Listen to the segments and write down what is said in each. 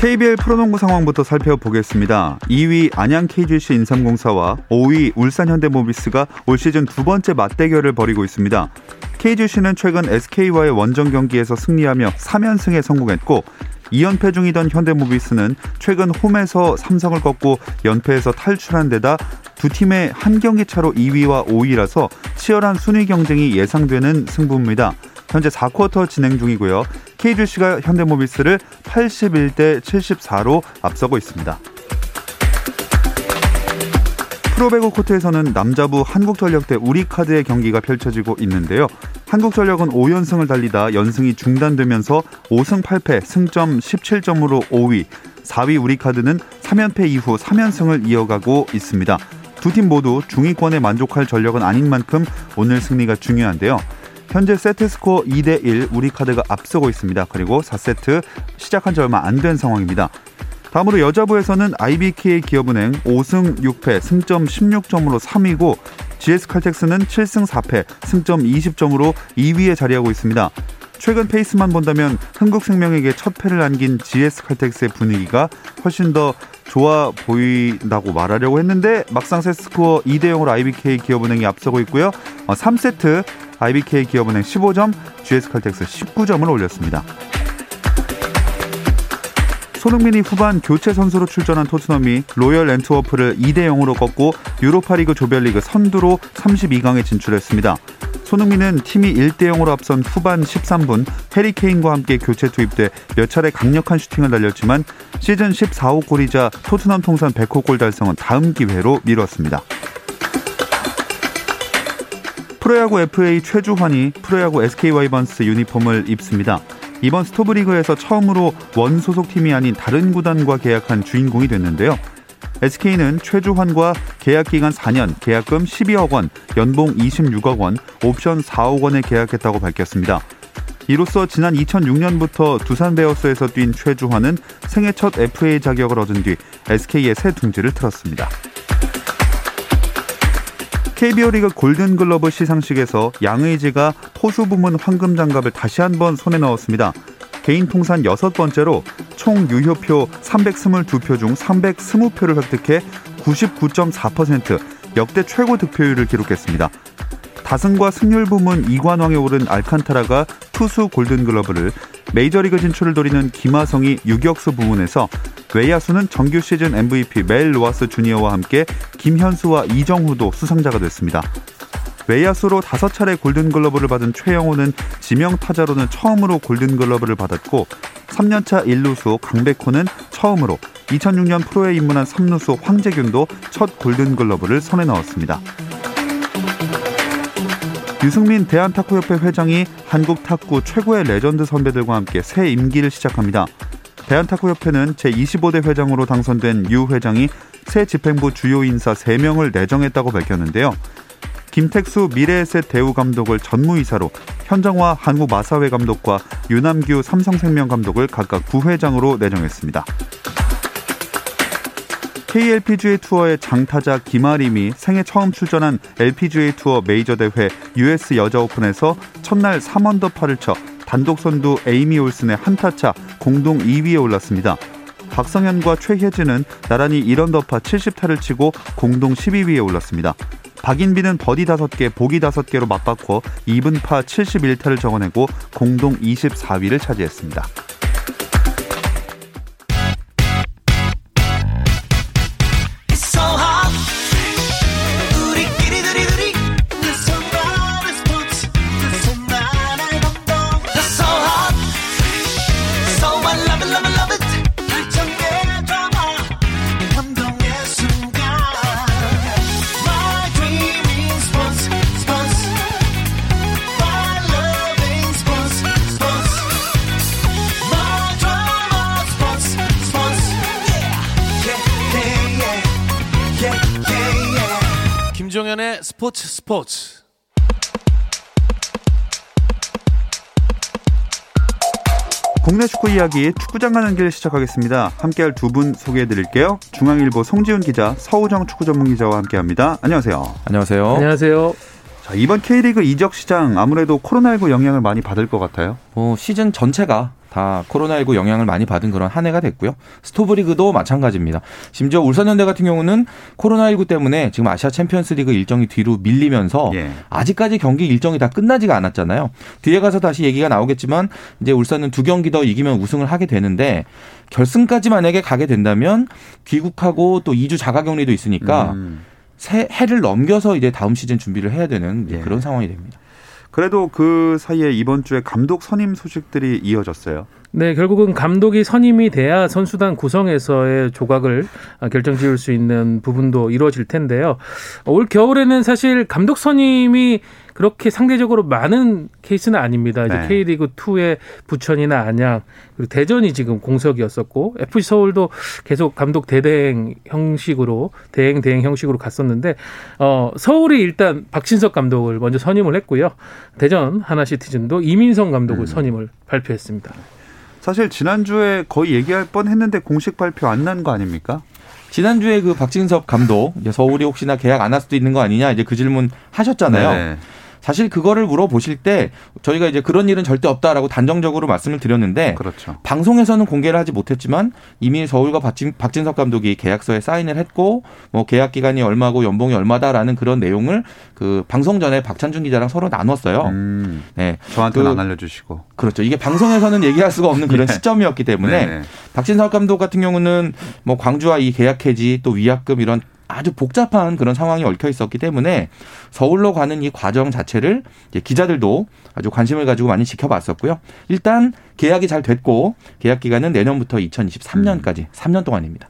KBL 프로농구 상황부터 살펴보겠습니다. 2위 안양 KGC 인삼공사와 5위 울산 현대모비스가 올 시즌 두 번째 맞대결을 벌이고 있습니다. KGC는 최근 SK와의 원정 경기에서 승리하며 3연승에 성공했고 2연패 중이던 현대모비스는 최근 홈에서 삼성을 꺾고 연패에서 탈출한 데다 두 팀의 한 경기 차로 2위와 5위라서 치열한 순위 경쟁이 예상되는 승부입니다. 현재 4쿼터 진행 중이고요. KGC가 현대모비스를 81대 74로 앞서고 있습니다. 프로배구 코트에서는 남자부 한국전력 대 우리카드의 경기가 펼쳐지고 있는데요. 한국전력은 5연승을 달리다 연승이 중단되면서 5승 8패 승점 17점으로 5위, 4위 우리카드는 3연패 이후 3연승을 이어가고 있습니다. 두 팀 모두 중위권에 만족할 전력은 아닌 만큼 오늘 승리가 중요한데요. 현재 세트 스코어 2대 1 우리 카드가 앞서고 있습니다. 그리고 4세트 시작한 지 얼마 안 된 상황입니다. 다음으로 여자부에서는 IBK 기업은행 5승 6패 승점 16점으로 3위고 GS칼텍스는 7승 4패 승점 20점으로 2위에 자리하고 있습니다. 최근 페이스만 본다면 흥국생명에게 첫 패를 안긴 GS칼텍스의 분위기가 훨씬 더 좋아 보인다고 말하려고 했는데 막상 세스코어 2대 0으로 IBK 기업은행이 앞서고 있고요. 3세트 IBK 기업은행 15점, GS칼텍스 19점을 올렸습니다. 손흥민이 후반 교체 선수로 출전한 토트넘이 로열 랜트워프를 2대 0으로 꺾고 유로파리그 조별리그 선두로 32강에 진출했습니다. 손흥민은 팀이 1대 0으로 앞선 후반 13분 해리 케인과 함께 교체 투입돼 몇 차례 강력한 슈팅을 날렸지만 시즌 14호 골이자 토트넘 통산 100호 골 달성은 다음 기회로 미뤘습니다. 프로야구 FA 최주환이 프로야구 SK 와이번스 유니폼을 입습니다. 이번 스토브리그에서 처음으로 원 소속팀이 아닌 다른 구단과 계약한 주인공이 됐는데요. SK는 최주환과 계약 기간 4년, 계약금 12억 원, 연봉 26억 원, 옵션 4억 원에 계약했다고 밝혔습니다. 이로써 지난 2006년부터 두산 베어스에서 뛴 최주환은 생애 첫 FA 자격을 얻은 뒤 SK의 새 둥지를 틀었습니다. KBO 리그 골든글러브 시상식에서 양의지가 포수 부문 황금 장갑을 다시 한번 손에 넣었습니다. 개인 통산 여섯 번째로 총 유효표 322표 중 320표를 획득해 99.4% 역대 최고 득표율을 기록했습니다. 다승과 승률 부문 2관왕에 오른 알칸타라가 투수 골든글러브를 메이저리그 진출을 노리는 김하성이 유격수 부문에서 외야수는 정규 시즌 MVP 멜 로아스 주니어와 함께 김현수와 이정후도 수상자가 됐습니다. 외야수로 다섯 차례 골든글러브를 받은 최형우는 지명 타자로는 처음으로 골든글러브를 받았고 3년차 일루수 강백호는 처음으로 2006년 프로에 입문한 3루수 황재균도 첫 골든글러브를 손에 넣었습니다. 유승민 대한탁구협회 회장이 한국 탁구 최고의 레전드 선배들과 함께 새 임기를 시작합니다. 대한탁구협회는 제25대 회장으로 당선된 유 회장이 새 집행부 주요 인사 3명을 내정했다고 밝혔는데요. 김택수 미래에셋 대우 감독을 전무이사로 현정화 한국 마사회 감독과 유남규 삼성생명 감독을 각각 부회장으로 내정했습니다. KLPGA 투어의 장타자 김아림이 생애 처음 출전한 LPGA 투어 메이저 대회 US 여자 오픈에서 첫날 3언더파를 쳐 단독 선두 에이미 올슨의 한타차 공동 2위에 올랐습니다. 박성현과 최혜진은 나란히 1언더파 70타를 치고 공동 12위에 올랐습니다. 박인비는 버디 5개, 보기 5개로 맞바꿔 2분파 71타를 적어내고 공동 24위를 차지했습니다. 김종현의 스포츠 스포츠. 국내 축구 이야기 축구장 가는 길 시작하겠습니다. 함께할 두 분 소개해 드릴게요. 중앙일보 송지훈 기자, 서우정 축구 전문 기자와 함께합니다. 안녕하세요. 안녕하세요. 안녕하세요. 자, 이번 K리그 이적 시장 아무래도 코로나19 영향을 많이 받을 것 같아요. 뭐 시즌 전체가 다 코로나19 영향을 많이 받은 그런 한 해가 됐고요. 스토브리그도 마찬가지입니다. 심지어 울산현대 같은 경우는 코로나19 때문에 지금 아시아 챔피언스리그 일정이 뒤로 밀리면서 예. 아직까지 경기 일정이 다 끝나지가 않았잖아요. 뒤에 가서 다시 얘기가 나오겠지만 이제 울산은 두 경기 더 이기면 우승을 하게 되는데 결승까지 만약에 가게 된다면 귀국하고 또 2주 자가격리도 있으니까 음. 새 해를 넘겨서 이제 다음 시즌 준비를 해야 되는 예. 그런 상황이 됩니다. 그래도 그 사이에 이번 주에 감독 선임 소식들이 이어졌어요. 네, 결국은 감독이 선임이 돼야 선수단 구성에서의 조각을 아, 결정 지을 수 있는 부분도 이루어질 텐데요. 올 겨울에는 사실 감독 선임이 그렇게 상대적으로 많은 케이스는 아닙니다. 이제 네. K리그 2의 부천이나 안양 그리고 대전이 지금 공석이었었고 FC 서울도 계속 감독 대대행 형식으로 대행 대행 형식으로 갔었는데 어 서울이 일단 박진석 감독을 먼저 선임을 했고요. 대전 하나시티즌도 이민성 감독을 음. 선임을 발표했습니다. 사실 지난주에 거의 얘기할 뻔 했는데 공식 발표 안 난 거 아닙니까? 지난주에 그 박진섭 감독 이제 서울이 혹시나 계약 안 할 수도 있는 거 아니냐 이제 그 질문 하셨잖아요. 네. 사실 그거를 물어보실 때 저희가 이제 그런 일은 절대 없다라고 단정적으로 말씀을 드렸는데 그렇죠. 방송에서는 공개를 하지 못했지만 이미 서울과 박진, 박진섭 감독이 계약서에 사인을 했고 뭐 계약 기간이 얼마고 연봉이 얼마다라는 그런 내용을 그 방송 전에 박찬준 기자랑 서로 나눴어요. 음, 네, 저한테는 그- 안 알려주시고. 그렇죠. 이게 방송에서는 얘기할 수가 없는 그런 예. 시점이었기 때문에 네네. 박진석 감독 같은 경우는 뭐 광주와 이 계약 해지 또 위약금 이런 아주 복잡한 그런 상황이 얽혀 있었기 때문에 서울로 가는 이 과정 자체를 이제 기자들도 아주 관심을 가지고 많이 지켜봤었고요. 일단 계약이 잘 됐고 계약 기간은 내년부터 2023년까지 3년 동안입니다.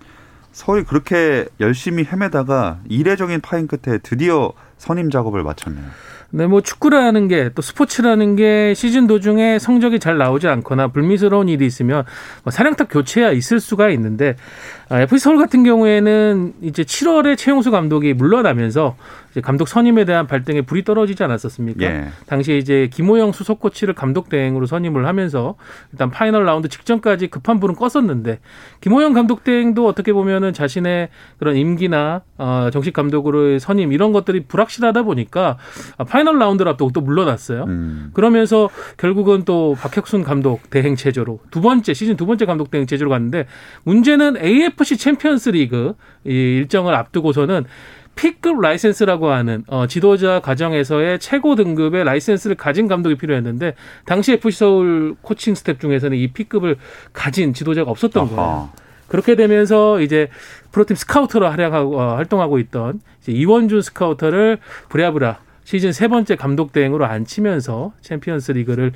서울이 그렇게 열심히 헤매다가 이례적인 파행 끝에 드디어 선임 작업을 마쳤네요. 네, 뭐 축구라는 게 또 스포츠라는 게 시즌 도중에 성적이 잘 나오지 않거나 불미스러운 일이 있으면 뭐 사령탑 교체야 있을 수가 있는데 아, FC 서울 같은 경우에는 이제 7월에 최용수 감독이 물러나면서 이제 감독 선임에 대한 발등에 불이 떨어지지 않았었습니까? 예. 당시에 이제 김호영 수석 코치를 감독 대행으로 선임을 하면서 일단 파이널 라운드 직전까지 급한 불은 껐었는데 김호영 감독 대행도 어떻게 보면은 자신의 그런 임기나 어, 정식 감독으로의 선임 이런 것들이 불확실하다 보니까 아, 파이널 라운드를 앞두고 또 물러났어요. 음. 그러면서 결국은 또 박혁순 감독 대행 체제로 두 번째 시즌 두 번째 감독 대행 체제로 갔는데 문제는 AFC 챔피언스 리그 이 일정을 앞두고서는 P급 라이센스라고 하는 어, 지도자 과정에서의 최고 등급의 라이센스를 가진 감독이 필요했는데 당시 FC 서울 코칭 스텝 중에서는 이 P급을 가진 지도자가 없었던 거예요. 아하. 그렇게 되면서 이제 프로팀 스카우터로 활약하고 어, 활동하고 있던 이제 이원준 스카우터를 부랴부랴 시즌 세 번째 감독 대행으로 앉히면서 챔피언스 리그를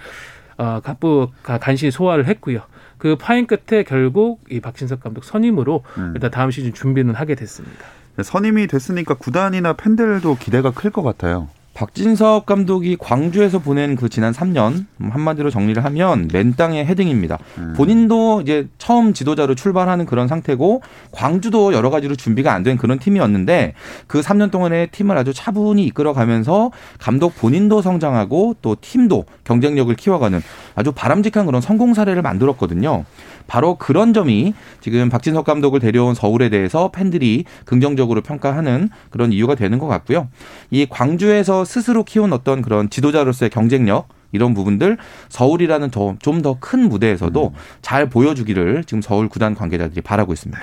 어, 갑부 가- 간신히 소화를 했고요. 그 파행 끝에 결국 이 박진섭 감독 선임으로 음. 일단 다음 시즌 준비는 하게 됐습니다. 선임이 됐으니까 구단이나 팬들도 기대가 클 것 같아요. 박진섭 감독이 광주에서 보낸 그 지난 3년 한마디로 정리를 하면 맨 땅의 헤딩입니다. 본인도 이제 처음 지도자로 출발하는 그런 상태고 광주도 여러 가지로 준비가 안 된 그런 팀이었는데 그 3년 동안에 팀을 아주 차분히 이끌어가면서 감독 본인도 성장하고 또 팀도 경쟁력을 키워가는 아주 바람직한 그런 성공 사례를 만들었거든요. 바로 그런 점이 지금 박진석 감독을 데려온 서울에 대해서 팬들이 긍정적으로 평가하는 그런 이유가 되는 것 같고요. 이 광주에서 스스로 키운 어떤 그런 지도자로서의 경쟁력 이런 부분들 서울이라는 좀 더 큰 무대에서도 잘 보여주기를 지금 서울 구단 관계자들이 바라고 있습니다.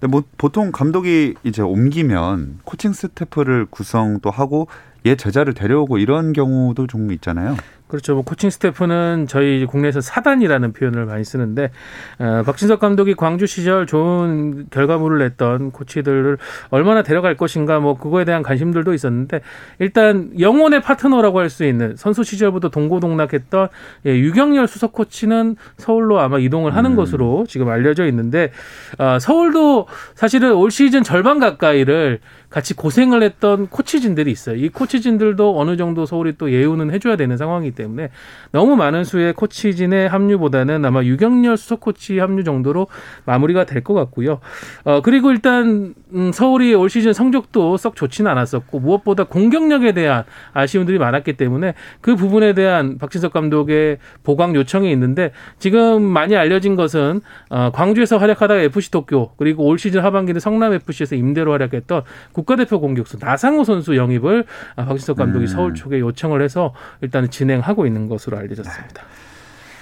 근데 뭐 보통 감독이 이제 옮기면 코칭 스태프를 구성도 하고 애제자를 데려오고 이런 경우도 좀 있잖아요. 그렇죠. 뭐 코칭 스태프는 저희 국내에서 사단이라는 표현을 많이 쓰는데 어, 박진섭 감독이 광주 시절 좋은 결과물을 냈던 코치들을 얼마나 데려갈 것인가 뭐 그거에 대한 관심들도 있었는데 일단 영혼의 파트너라고 할 수 있는 선수 시절부터 동고동락했던 예, 유경열 수석 코치는 서울로 아마 이동을 하는 음. 것으로 지금 알려져 있는데 어, 서울도 사실은 올 시즌 절반 가까이를 같이 고생을 했던 코치진들이 있어요. 이 코치진들도 어느 정도 서울이 또 예우는 해줘야 되는 상황이기 때문에 너무 많은 수의 코치진의 합류보다는 아마 유경렬 수석 코치 합류 정도로 마무리가 될 것 같고요. 어, 그리고 일단 음, 서울이 올 시즌 성적도 썩 좋지는 않았었고 무엇보다 공격력에 대한 아쉬움들이 많았기 때문에 그 부분에 대한 박진석 감독의 보강 요청이 있는데 지금 많이 알려진 것은 어, 광주에서 활약하다가 FC 도쿄 그리고 올 시즌 하반기는 성남 FC에서 임대로 활약했던 국가대표 공격수 나상호 선수 영입을 아, 박진석 감독이 음. 서울 쪽에 요청을 해서 일단 진행 하고 있는 것으로 알려졌습니다.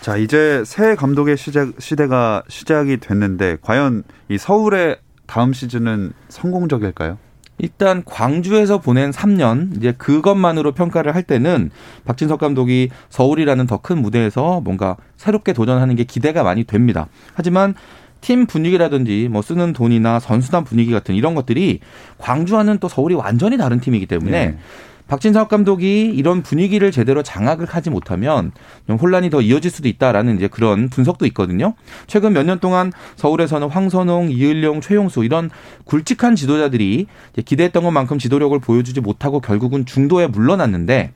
자, 이제 새 감독의 시작, 시대가 시작이 됐는데 과연 이 서울의 다음 시즌은 성공적일까요? 일단 광주에서 보낸 3년 이제 그것만으로 평가를 할 때는 박진석 감독이 서울이라는 더 큰 무대에서 뭔가 새롭게 도전하는 게 기대가 많이 됩니다. 하지만 팀 분위기라든지 뭐 쓰는 돈이나 선수단 분위기 같은 이런 것들이 광주와는 또 서울이 완전히 다른 팀이기 때문에 네. 박진석 감독이 이런 분위기를 제대로 장악을 하지 못하면 좀 혼란이 더 이어질 수도 있다라는 이제 그런 분석도 있거든요. 최근 몇 년 동안 서울에서는 황선홍, 이을용, 최용수 이런 굵직한 지도자들이 기대했던 것만큼 지도력을 보여주지 못하고 결국은 중도에 물러났는데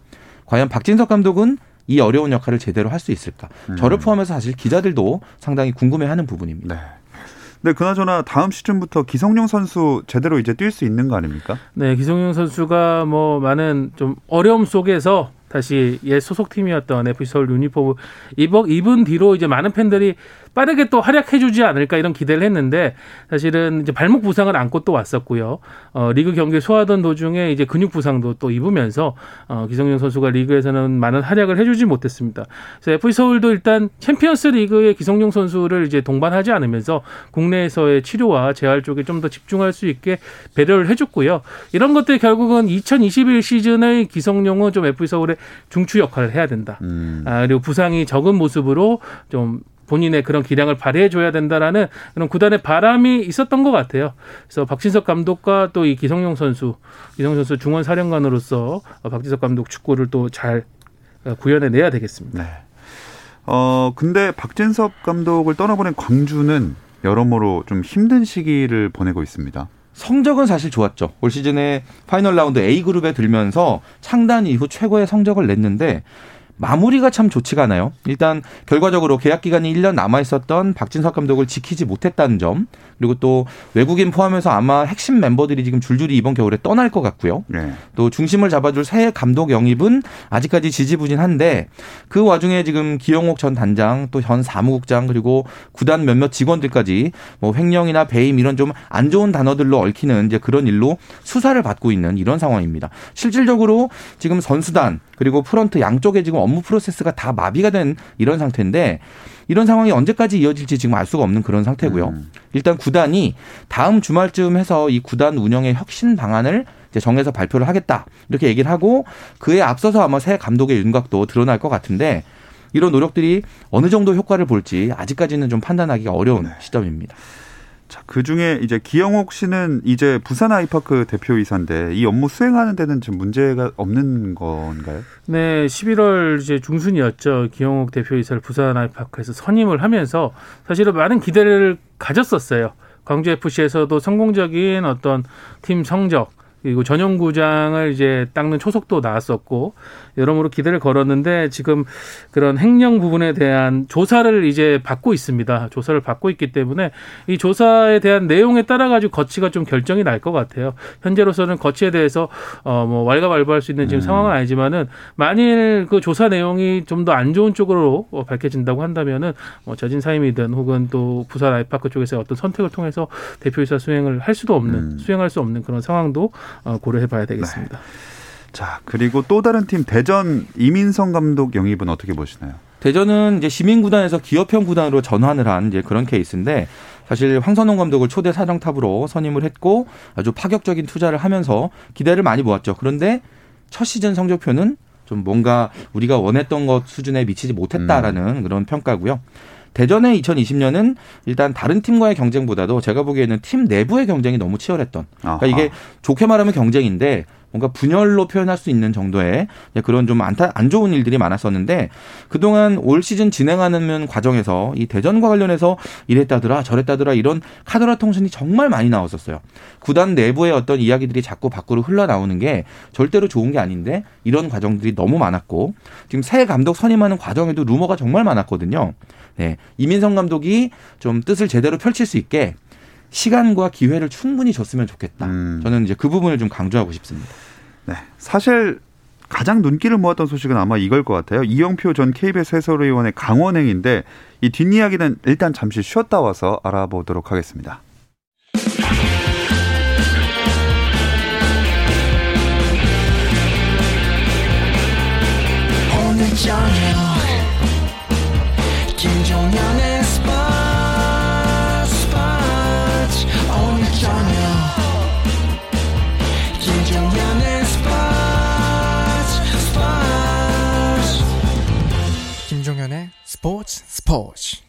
과연 박진석 감독은 이 어려운 역할을 제대로 할 수 있을까? 저를 포함해서 사실 기자들도 상당히 궁금해하는 부분입니다. 네. 근데 그나저나 다음 시즌부터 기성용 선수 제대로 이제 뛸 수 있는 거 아닙니까? 네, 기성용 선수가 뭐 많은 좀 어려움 속에서 다시 옛 소속팀이었던 FC 서울 유니폼을 입은 뒤로 이제 많은 팬들이 빠르게 또 활약해주지 않을까 이런 기대를 했는데 사실은 이제 발목 부상을 안고 또 왔었고요. 어, 리그 경기 소화하던 도중에 이제 근육 부상도 또 입으면서 어, 기성용 선수가 리그에서는 많은 활약을 해주지 못했습니다. 그래서 FC 서울도 일단 챔피언스 리그의 기성용 선수를 이제 동반하지 않으면서 국내에서의 치료와 재활 쪽에 좀 더 집중할 수 있게 배려를 해줬고요. 이런 것들 결국은 2021 시즌의 기성용은 좀 FC 서울의 중추 역할을 해야 된다. 음. 아, 그리고 부상이 적은 모습으로 좀 본인의 그런 기량을 발휘해 줘야 된다라는 그런 구단의 바람이 있었던 것 같아요. 그래서 박진석 감독과 또 이 기성용 선수, 기성용 선수 중원 사령관으로서 박진석 감독 축구를 또 잘 구현해 내야 되겠습니다. 네. 어, 근데 박진섭 감독을 떠나보낸 광주는 여러모로 좀 힘든 시기를 보내고 있습니다. 성적은 사실 좋았죠. 올 시즌에 파이널 라운드 A 그룹에 들면서 창단 이후 최고의 성적을 냈는데 마무리가 참 좋지가 않아요. 일단 결과적으로 계약 기간이 1년 남아 있었던 박진섭 감독을 지키지 못했다는 점, 그리고 또 외국인 포함해서 아마 핵심 멤버들이 지금 줄줄이 이번 겨울에 떠날 것 같고요. 네. 또 중심을 잡아줄 새 감독 영입은 아직까지 지지부진한데 그 와중에 지금 기영옥 전 단장 또 현 사무국장 그리고 구단 몇몇 직원들까지 뭐 횡령이나 배임 이런 좀 안 좋은 단어들로 얽히는 이제 그런 일로 수사를 받고 있는 이런 상황입니다. 실질적으로 지금 선수단 그리고 프런트 양쪽에 지금 업무 프로세스가 다 마비가 된 이런 상태인데 이런 상황이 언제까지 이어질지 지금 알 수가 없는 그런 상태고요. 음. 일단 구단이 다음 주말쯤 해서 이 구단 운영의 혁신 방안을 이제 정해서 발표를 하겠다 이렇게 얘기를 하고 그에 앞서서 아마 새 감독의 윤곽도 드러날 것 같은데 이런 노력들이 어느 정도 효과를 볼지 아직까지는 좀 판단하기가 어려운 네. 시점입니다. 자, 그 중에 이제 기영옥 씨는 이제 부산 아이파크 대표이사인데 이 업무 수행하는 데는 지금 문제가 없는 건가요? 네, 11월 이제 중순이었죠. 기영욱 대표이사를 부산 아이파크에서 선임을 하면서 사실은 많은 기대를 가졌었어요. 광주 FC에서도 성공적인 어떤 팀 성적 그리고 전용 구장을 이제 닦는 초석도 나왔었고 여러모로 기대를 걸었는데 지금 그런 횡령 부분에 대한 조사를 이제 받고 있습니다. 조사를 받고 있기 때문에 이 조사에 대한 내용에 따라 가지고 거치가 좀 결정이 날 것 같아요. 현재로서는 거치에 대해서 어뭐 왈가왈부할 수 있는 지금 음. 상황은 아니지만은 만일 그 조사 내용이 좀 더 안 좋은 쪽으로 어, 밝혀진다고 한다면은 뭐 저진 사임이든 혹은 또 부산 아이파크 쪽에서 어떤 선택을 통해서 대표이사 수행을 할 수도 없는 음. 수행할 수 없는 그런 상황도 어, 고려해 봐야 되겠습니다. 자, 그리고 또 다른 팀 대전 이민성 감독 영입은 어떻게 보시나요? 대전은 이제 시민구단에서 기업형 구단으로 전환을 한 이제 그런 케이스인데 사실 황선홍 감독을 초대 사령탑으로 선임을 했고 아주 파격적인 투자를 하면서 기대를 많이 모았죠. 그런데 첫 시즌 성적표는 좀 뭔가 우리가 원했던 것 수준에 미치지 못했다라는 그런 평가고요. 대전의 2020년은 일단 다른 팀과의 경쟁보다도 제가 보기에는 팀 내부의 경쟁이 너무 치열했던. 그러니까. 이게 좋게 말하면 경쟁인데 뭔가 분열로 표현할 수 있는 정도의 그런 좀 안타, 안 좋은 일들이 많았었는데 그동안 올 시즌 진행하는 과정에서 이 대전과 관련해서 이랬다더라 저랬다더라 이런 카더라 통신이 정말 많이 나왔었어요. 구단 내부의 어떤 이야기들이 자꾸 밖으로 흘러나오는 게 절대로 좋은 게 아닌데 이런 과정들이 너무 많았고 지금 새 감독 선임하는 과정에도 루머가 정말 많았거든요. 네. 이민성 감독이 좀 뜻을 제대로 펼칠 수 있게 시간과 기회를 충분히 줬으면 좋겠다. 음. 저는 이제 그 부분을 좀 강조하고 싶습니다. 네. 사실 가장 눈길을 모았던 소식은 아마 이걸 것 같아요. 이영표 전 KBS 해설위원의 강원행인데 이 뒷이야기는 일단 잠시 쉬었다 와서 알아보도록 하겠습니다. 김종현의 스포츠 스포츠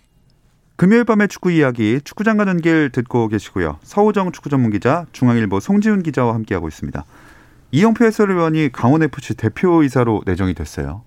금요일 밤의 축구 이야기 축구장 가는 길 듣고 계시고요. 서우정 축구 전문 기자 중앙일보 송지훈 기자와 함께하고 있습니다. 이영표 해설위원이 강원FC 대표이사로 내정이 됐어요.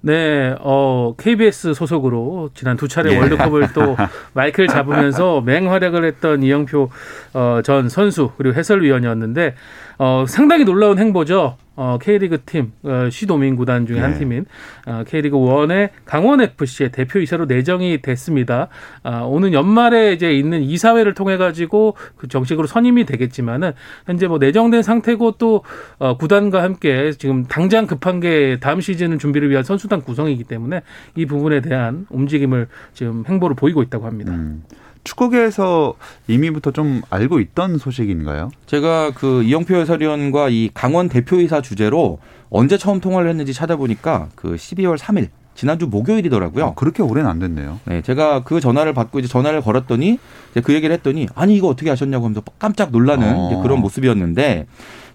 네, 어, KBS 소속으로 지난 두 차례 예. 월드컵을 또 마이크를 잡으면서 맹활약을 했던 이영표 어, 전 선수 그리고 해설위원이었는데 어, 상당히 놀라운 행보죠. 어, K리그 팀, 어, 시도민 구단 중에 네. 한 팀인 어, K리그 1의 강원 FC의 대표 이사로 내정이 됐습니다. 어, 오는 연말에 이제 있는 이사회를 통해 가지고 그 정식으로 선임이 되겠지만은 현재 뭐 내정된 상태고 또 어, 구단과 함께 지금 당장 급한 게 다음 시즌 준비를 위한 선수단 구성이기 때문에 이 부분에 대한 움직임을 지금 행보를 보이고 있다고 합니다. 음. 축구계에서 이미부터 좀 알고 있던 소식인가요? 제가 그 이영표 해설위원과 이 강원 대표이사 주제로 언제 처음 통화를 했는지 찾아보니까 그 12월 3일 지난주 목요일이더라고요. 아, 그렇게 오래는 안 됐네요. 네, 제가 그 전화를 받고 이제 전화를 걸었더니 이제 그 얘기를 했더니 아니 이거 어떻게 하셨냐고 하면서 깜짝 놀라는 어. 그런 모습이었는데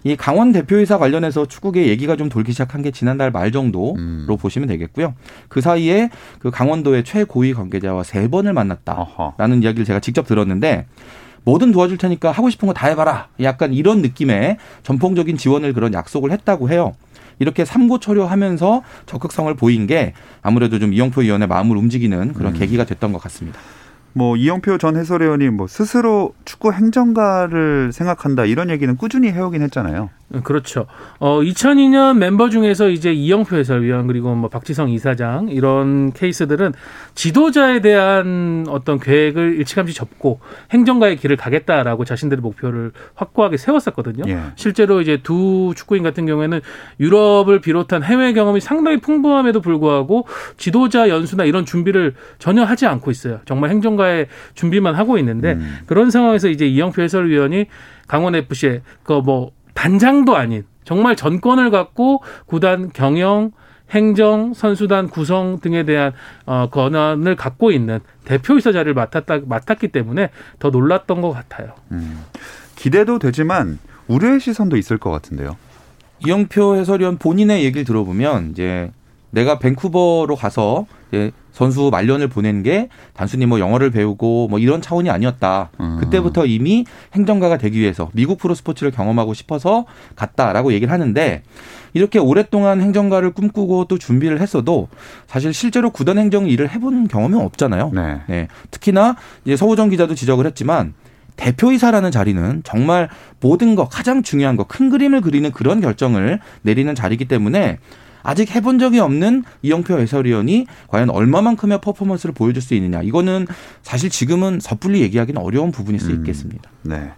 이 강원 대표이사 관련해서 축구계 얘기가 좀 돌기 시작한 게 지난달 말 정도로 음. 보시면 되겠고요. 그 사이에 그 강원도의 최고위 관계자와 세 번을 만났다라는 어허. 이야기를 제가 직접 들었는데 뭐든 도와줄 테니까 하고 싶은 거 다 해봐라. 약간 이런 느낌의 전폭적인 지원을 그런 약속을 했다고 해요. 이렇게 삼고초려하면서 적극성을 보인 게 아무래도 좀 이영표 의원의 마음을 움직이는 그런 음. 계기가 됐던 것 같습니다. 뭐 이영표 전 해설위원이 뭐 스스로 축구 행정가를 생각한다 이런 얘기는 꾸준히 해오긴 했잖아요. 그렇죠. 어 2002년 멤버 중에서 이제 이영표 해설위원 그리고 뭐 박지성 이사장 이런 케이스들은 지도자에 대한 어떤 계획을 일찌감치 접고 행정가의 길을 가겠다라고 자신들의 목표를 확고하게 세웠었거든요. 예. 실제로 이제 두 축구인 같은 경우에는 유럽을 비롯한 해외 경험이 상당히 풍부함에도 불구하고 지도자 연수나 이런 준비를 전혀 하지 않고 있어요. 정말 행정가의 준비만 하고 있는데 음. 그런 상황에서 이제 이영표 해설위원이 강원 FC에 그뭐 단장도 아닌 정말 전권을 갖고 구단 경영, 행정, 선수단 구성 등에 대한 어, 권한을 갖고 있는 대표이사 자리를 맡았다 맡았기 때문에 더 놀랐던 것 같아요. 음, 기대도 되지만 우려의 시선도 있을 것 같은데요. 이영표 해설위원 본인의 얘기를 들어보면 이제 내가 밴쿠버로 가서 이제 선수 말년을 보낸 게 단순히 뭐 영어를 배우고 뭐 이런 차원이 아니었다. 음. 그때부터 이미 행정가가 되기 위해서 미국 프로 스포츠를 경험하고 싶어서 갔다라고 얘기를 하는데 이렇게 오랫동안 행정가를 꿈꾸고 또 준비를 했어도 사실 실제로 구단 행정 일을 해본 경험이 없잖아요. 네. 네. 특히나 이제 서우정 기자도 지적을 했지만 대표이사라는 자리는 정말 모든 것 가장 중요한 것 큰 그림을 그리는 그런 결정을 내리는 자리이기 때문에 아직 해본 적이 없는 이영표 해설위원이 과연 얼마만큼의 퍼포먼스를 보여줄 수 있느냐. 이거는 사실 지금은 섣불리 얘기하기는 어려운 부분일 수 음, 있겠습니다. 음, 네.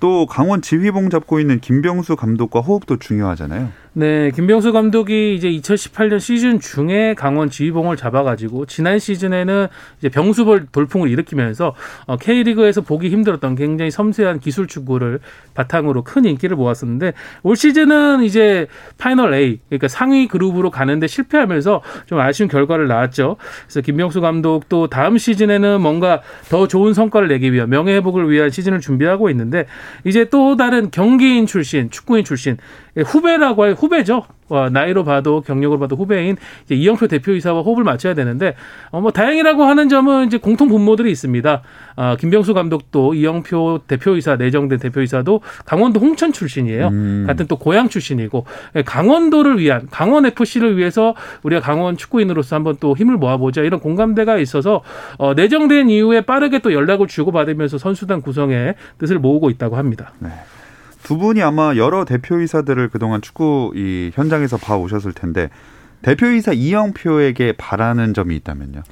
또 강원 지휘봉 잡고 있는 김병수 감독과 호흡도 중요하잖아요. 네, 김병수 감독이 이제 2018년 시즌 중에 강원 지휘봉을 잡아가지고 지난 시즌에는 이제 병수볼 돌풍을 일으키면서 어, K리그에서 보기 힘들었던 굉장히 섬세한 기술 축구를 바탕으로 큰 인기를 모았었는데 올 시즌은 이제 파이널 A 그러니까 상위 그룹으로 가는데 실패하면서 좀 아쉬운 결과를 낳았죠. 그래서 김병수 감독도 다음 시즌에는 뭔가 더 좋은 성과를 내기 위한 명예 회복을 위한 시즌을 준비하고 있는데 이제 또 다른 경기인 출신, 축구인 출신 후배라고 할 후배 후배죠. 어, 나이로 봐도 경력으로 봐도 후배인 이제 이영표 대표이사와 호흡을 맞춰야 되는데 어, 뭐 다행이라고 하는 점은 이제 공통 분모들이 있습니다. 어, 김병수 감독도 이영표 대표이사 내정된 대표이사도 강원도 홍천 출신이에요. 음. 같은 또 고향 출신이고 예, 강원도를 위한 강원 FC를 위해서 우리가 강원 축구인으로서 한번 또 힘을 모아보자 이런 공감대가 있어서 어, 내정된 이후에 빠르게 또 연락을 주고 받으면서 선수단 구성에 뜻을 모으고 있다고 합니다. 두 분이 아마 여러 대표이사들을 그동안 축구 이 현장에서 봐 오셨을 텐데 대표이사 이영표에게 바라는 점이 있다면요.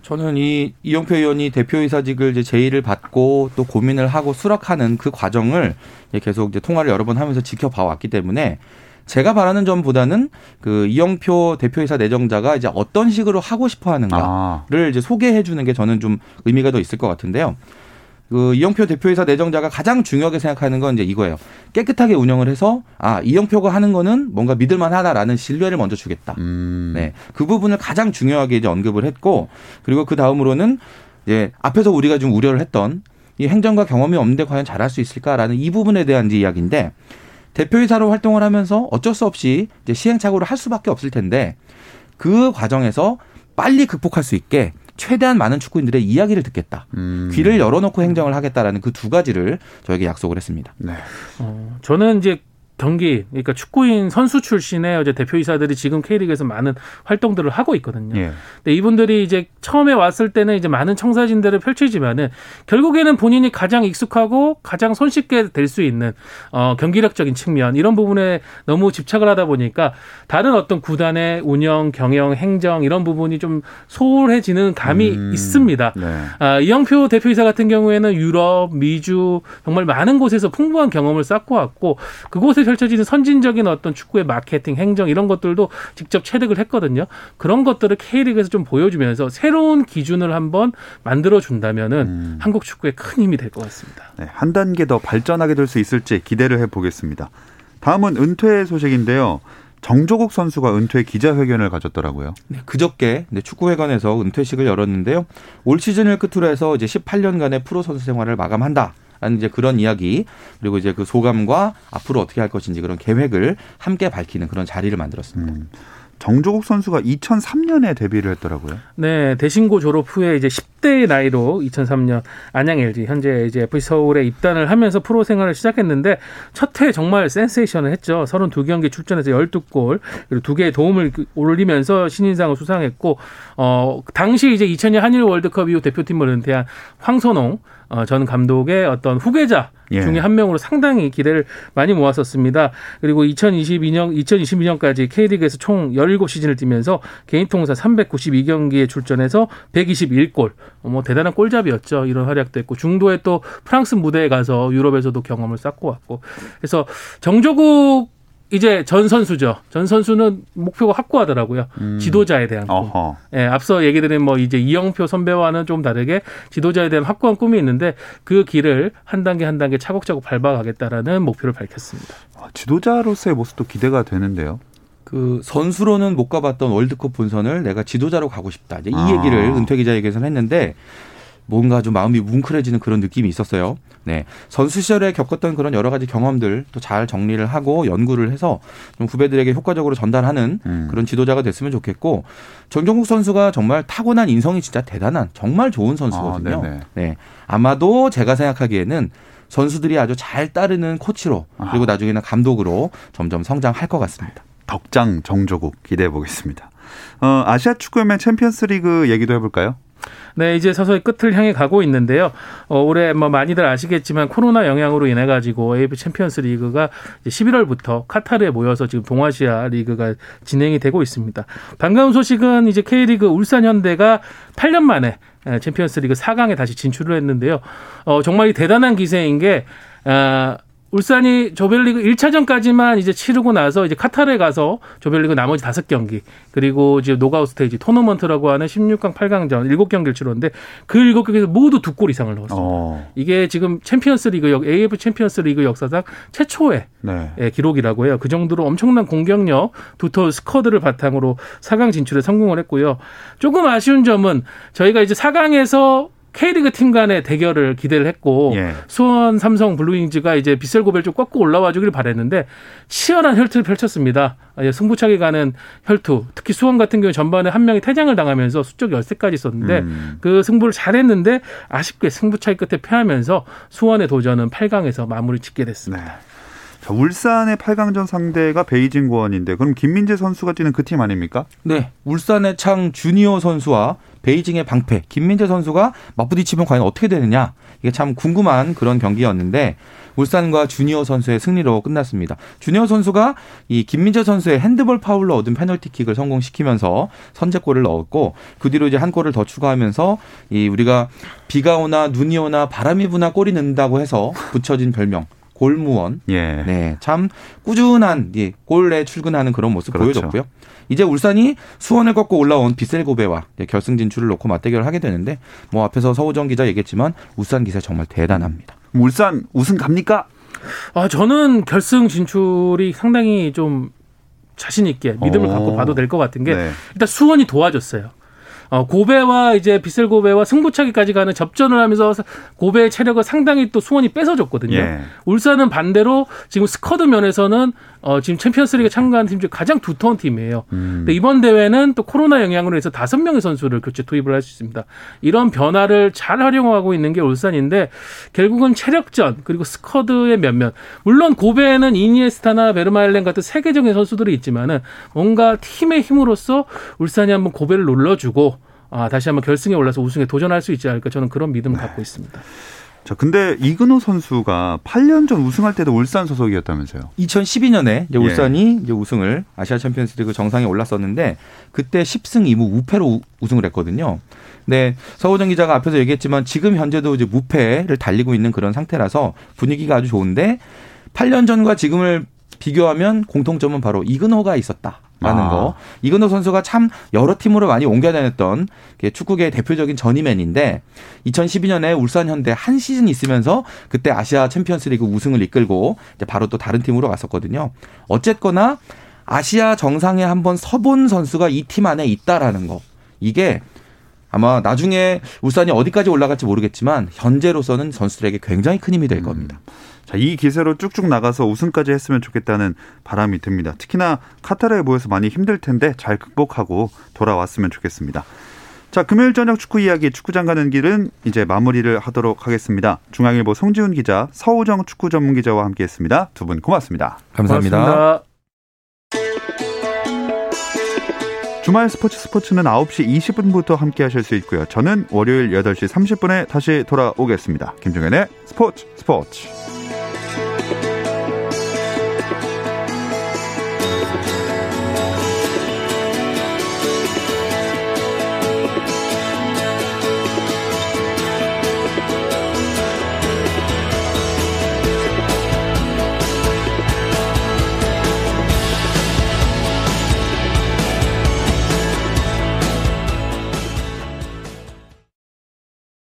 저는 이 이영표 의원이 대표이사직을 이제 제의를 받고 또 고민을 하고 수락하는 그 과정을 이제 계속 이제 통화를 여러 번 하면서 지켜봐 왔기 때문에 제가 바라는 점보다는 그 이영표 대표이사 내정자가 이제 어떤 식으로 하고 싶어 하는가를 아, 이제 소개해 주는 게 저는 좀 의미가 더 있을 것 같은데요. 그 이영표 대표이사 내정자가 가장 중요하게 생각하는 건 이제 이거예요. 깨끗하게 운영을 해서 아 이영표가 하는 거는 뭔가 믿을만하다라는 신뢰를 먼저 주겠다. 음, 네. 그 부분을 가장 중요하게 이제 언급을 했고 그리고 그 다음으로는 이제 앞에서 우리가 좀 우려를 했던 이 행정과 경험이 없는데 과연 잘할 수 있을까라는 이 부분에 대한 이제 이야기인데 대표이사로 활동을 하면서 어쩔 수 없이 이제 시행착오를 할 수밖에 없을 텐데 그 과정에서 빨리 극복할 수 있게 최대한 많은 축구인들의 이야기를 듣겠다. 음, 귀를 열어놓고 행정을 하겠다라는 그 두 가지를 저에게 약속을 했습니다. 네. 어, 저는 이제 경기, 그러니까 축구인 선수 출신의 이제 대표이사들이 지금 K리그에서 많은 활동들을 하고 있거든요. 예. 근데 이분들이 이제 처음에 왔을 때는 이제 많은 청사진들을 펼치지만은 결국에는 본인이 가장 익숙하고 가장 손쉽게 될 수 있는 어 경기력적인 측면 이런 부분에 너무 집착을 하다 보니까 다른 어떤 구단의 운영, 경영, 행정 이런 부분이 좀 소홀해지는 감이 음, 있습니다. 네. 아, 이영표 대표이사 같은 경우에는 유럽, 미주 정말 많은 곳에서 풍부한 경험을 쌓고 왔고 그곳에 펼쳐지는 선진적인 어떤 축구의 마케팅, 행정 이런 것들도 직접 체득을 했거든요. 그런 것들을 K리그에서 좀 보여주면서 새로운 기준을 한번 만들어 준다면은 음. 한국 축구에 큰 힘이 될 것 같습니다. 네, 한 단계 더 발전하게 될 수 있을지 기대를 해 보겠습니다. 다음은 은퇴 소식인데요. 정조국 선수가 은퇴 기자회견을 가졌더라고요. 네, 그저께 네, 축구회관에서 은퇴식을 열었는데요. 올 시즌을 끝으로 해서 이제 18년간의 프로 선수 생활을 마감한다. 라는 이제 그런 이야기 그리고 이제 그 소감과 앞으로 어떻게 할 것인지 그런 계획을 함께 밝히는 그런 자리를 만들었습니다. 음, 정조국 선수가 2003년에 데뷔를 했더라고요. 네, 대신고 졸업 후에 이제 10대의 나이로 2003년 안양 LG 현재 이제 FC 서울에 입단을 하면서 프로 생활을 시작했는데 첫 해 정말 센세이션을 했죠. 32경기 출전해서 12골 그리고 두 개의 도움을 올리면서 신인상을 수상했고 어 당시 이제 2000년 한일 월드컵 이후 대표팀을 은퇴한 황선홍 어, 전 감독의 어떤 후계자 예. 중에 한 명으로 상당히 기대를 많이 모았었습니다. 그리고 2022년, 2022년까지 K리그에서 총 17시즌을 뛰면서 개인 통산 392경기에 출전해서 121골. 어, 뭐 대단한 골잡이였죠. 이런 활약도 했고 중도에 또 프랑스 무대에 가서 유럽에서도 경험을 쌓고 왔고. 그래서 정조국 이제 전 선수죠. 전 선수는 목표가 확고하더라고요. 지도자에 대한 꿈. 어허. 예, 앞서 얘기 드린 뭐 이제 이영표 선배와는 좀 다르게 지도자에 대한 확고한 꿈이 있는데 그 길을 한 단계 한 단계 차곡차곡 밟아가겠다라는 목표를 밝혔습니다. 아, 지도자로서의 모습도 기대가 되는데요. 그 선수로는 못 가봤던 월드컵 본선을 내가 지도자로 가고 싶다. 이제 이 아. 얘기를 은퇴 기자에게서는 했는데 뭔가 좀 마음이 뭉클해지는 그런 느낌이 있었어요. 네. 선수 시절에 겪었던 그런 여러 가지 경험들 또 잘 정리를 하고 연구를 해서 좀 후배들에게 효과적으로 전달하는 음. 그런 지도자가 됐으면 좋겠고 정조국 선수가 정말 타고난 인성이 진짜 대단한 정말 좋은 선수거든요. 아. 네. 아마도 제가 생각하기에는 선수들이 아주 잘 따르는 코치로 그리고 아. 나중에는 감독으로 점점 성장할 것 같습니다. 덕장 정조국 기대해 보겠습니다. 어, 아시아 축구연맹 챔피언스리그 얘기도 해볼까요? 네, 이제 서서히 끝을 향해 가고 있는데요. 어, 올해 뭐 많이들 아시겠지만 코로나 영향으로 인해 가지고 AF 챔피언스 리그가 11월부터 카타르에 모여서 지금 동아시아 리그가 진행이 되고 있습니다. 반가운 소식은 이제 K리그 울산 현대가 8년 만에 에, 챔피언스 리그 4강에 다시 진출을 했는데요. 어, 정말 이 대단한 기세인 게 아, 울산이 조별리그 1차전까지만 이제 치르고 나서 이제 카타르에 가서 조별리그 나머지 다섯 경기 그리고 이제 knockout stage 토너먼트라고 하는 16강, 8강전 7경기를 치렀는데 그 7경기에서 모두 두 골 이상을 넣었어요. 어, 이게 지금 챔피언스 리그 역 AF 챔피언스 리그 역사상 최초의 네. 예, 기록이라고 해요. 그 정도로 엄청난 공격력, 두터 스쿼드를 바탕으로 4강 진출에 성공을 했고요. 조금 아쉬운 점은 저희가 이제 4강에서 K리그 팀 간의 대결을 기대를 했고 예. 수원 삼성 블루윙즈가 이제 비셀고벨 좀 꺾고 올라와 주길 바랬는데 치열한 혈투를 펼쳤습니다. 예, 승부차기 가는 혈투. 특히 수원 같은 경우 전반에 한 명이 퇴장을 당하면서 수적 열세까지 있었는데 음. 그 승부를 잘했는데 아쉽게 승부차기 끝에 패하면서 수원의 도전은 8강에서 마무리 짓게 됐습니다. 네. 자, 울산의 8강전 상대가 베이징 고원인데 그럼 김민재 선수가 뛰는 그 팀 아닙니까? 네. 울산의 창 주니어 선수와 베이징의 방패 김민재 선수가 맞부딪히면 과연 어떻게 되느냐 이게 참 궁금한 그런 경기였는데 울산과 주니어 선수의 승리로 끝났습니다. 주니어 선수가 이 김민재 선수의 핸드볼 파울로 얻은 페널티킥을 성공시키면서 선제골을 넣었고 그 뒤로 이제 한 골을 더 추가하면서 이 우리가 비가 오나 눈이 오나 바람이 부나 골이 는다고 해서 붙여진 별명 골무원 예. 네, 참 꾸준한 예, 골에 출근하는 그런 모습 그렇죠. 보여줬고요. 이제 울산이 수원을 꺾고 올라온 비셀고베와 결승 진출을 놓고 맞대결을 하게 되는데 뭐 앞에서 서우정 기자 얘기했지만 울산 기세 정말 대단합니다. 울산 우승 갑니까? 아, 저는 결승 진출이 상당히 좀 자신 있게 믿음을 오. 갖고 봐도 될 것 같은 게 네. 일단 수원이 도와줬어요. 어, 고베와 이제 비셀 고베와 승부차기까지 가는 접전을 하면서 고베의 체력을 상당히 또 수원이 뺏어줬거든요. 예. 울산은 반대로 지금 스쿼드 면에서는 어, 지금 챔피언스리그 참가한 팀 중 가장 두터운 팀이에요. 음. 근데 이번 대회는 또 코로나 영향으로 해서 다섯 명의 선수를 교체 투입을 할 수 있습니다. 이런 변화를 잘 활용하고 있는 게 울산인데 결국은 체력전 그리고 스쿼드의 면면 물론 고베에는 이니에스타나 베르마엘렌 같은 세계적인 선수들이 있지만은 뭔가 팀의 힘으로써 울산이 한번 고베를 눌러주고 아, 다시 한번 결승에 올라서 우승에 도전할 수 있지 않을까 저는 그런 믿음을 갖고 있습니다. 자, 근데 이근호 선수가 8년 전 우승할 때도 울산 소속이었다면서요. 2012년에 이제 예. 울산이 이제 우승을 아시아 챔피언스리그 정상에 올랐었는데 그때 10승 2무 무패로 우- 우승을 했거든요. 네, 서호정 기자가 앞에서 얘기했지만 지금 현재도 이제 무패를 달리고 있는 그런 상태라서 분위기가 아주 좋은데 8년 전과 지금을 비교하면 공통점은 바로 이근호가 있었다 라는 아. 거. 이근호 선수가 참 여러 팀으로 많이 옮겨 다녔던 축구계의 대표적인 전이맨인데 2012년에 울산 현대 한 시즌 있으면서 그때 아시아 챔피언스리그 우승을 이끌고 이제 바로 또 다른 팀으로 갔었거든요. 어쨌거나 아시아 정상에 한번 서본 선수가 이 팀 안에 있다라는 거. 이게 아마 나중에 울산이 어디까지 올라갈지 모르겠지만 현재로서는 선수들에게 굉장히 큰 힘이 될 겁니다. 자, 이 기세로 쭉쭉 나가서 우승까지 했으면 좋겠다는 바람이 듭니다. 특히나 카타르에 모여서 많이 힘들 텐데 잘 극복하고 돌아왔으면 좋겠습니다. 자, 금요일 저녁 축구 이야기 축구장 가는 길은 이제 마무리를 하도록 하겠습니다. 중앙일보 송지훈 기자, 서우정 축구 전문 기자와 함께 했습니다. 두 분 고맙습니다. 감사합니다. 고맙습니다. 주말 스포츠 스포츠는 9시 20분부터 함께 하실 수 있고요. 저는 월요일 8시 30분에 다시 돌아오겠습니다. 김종현의 스포츠 스포츠.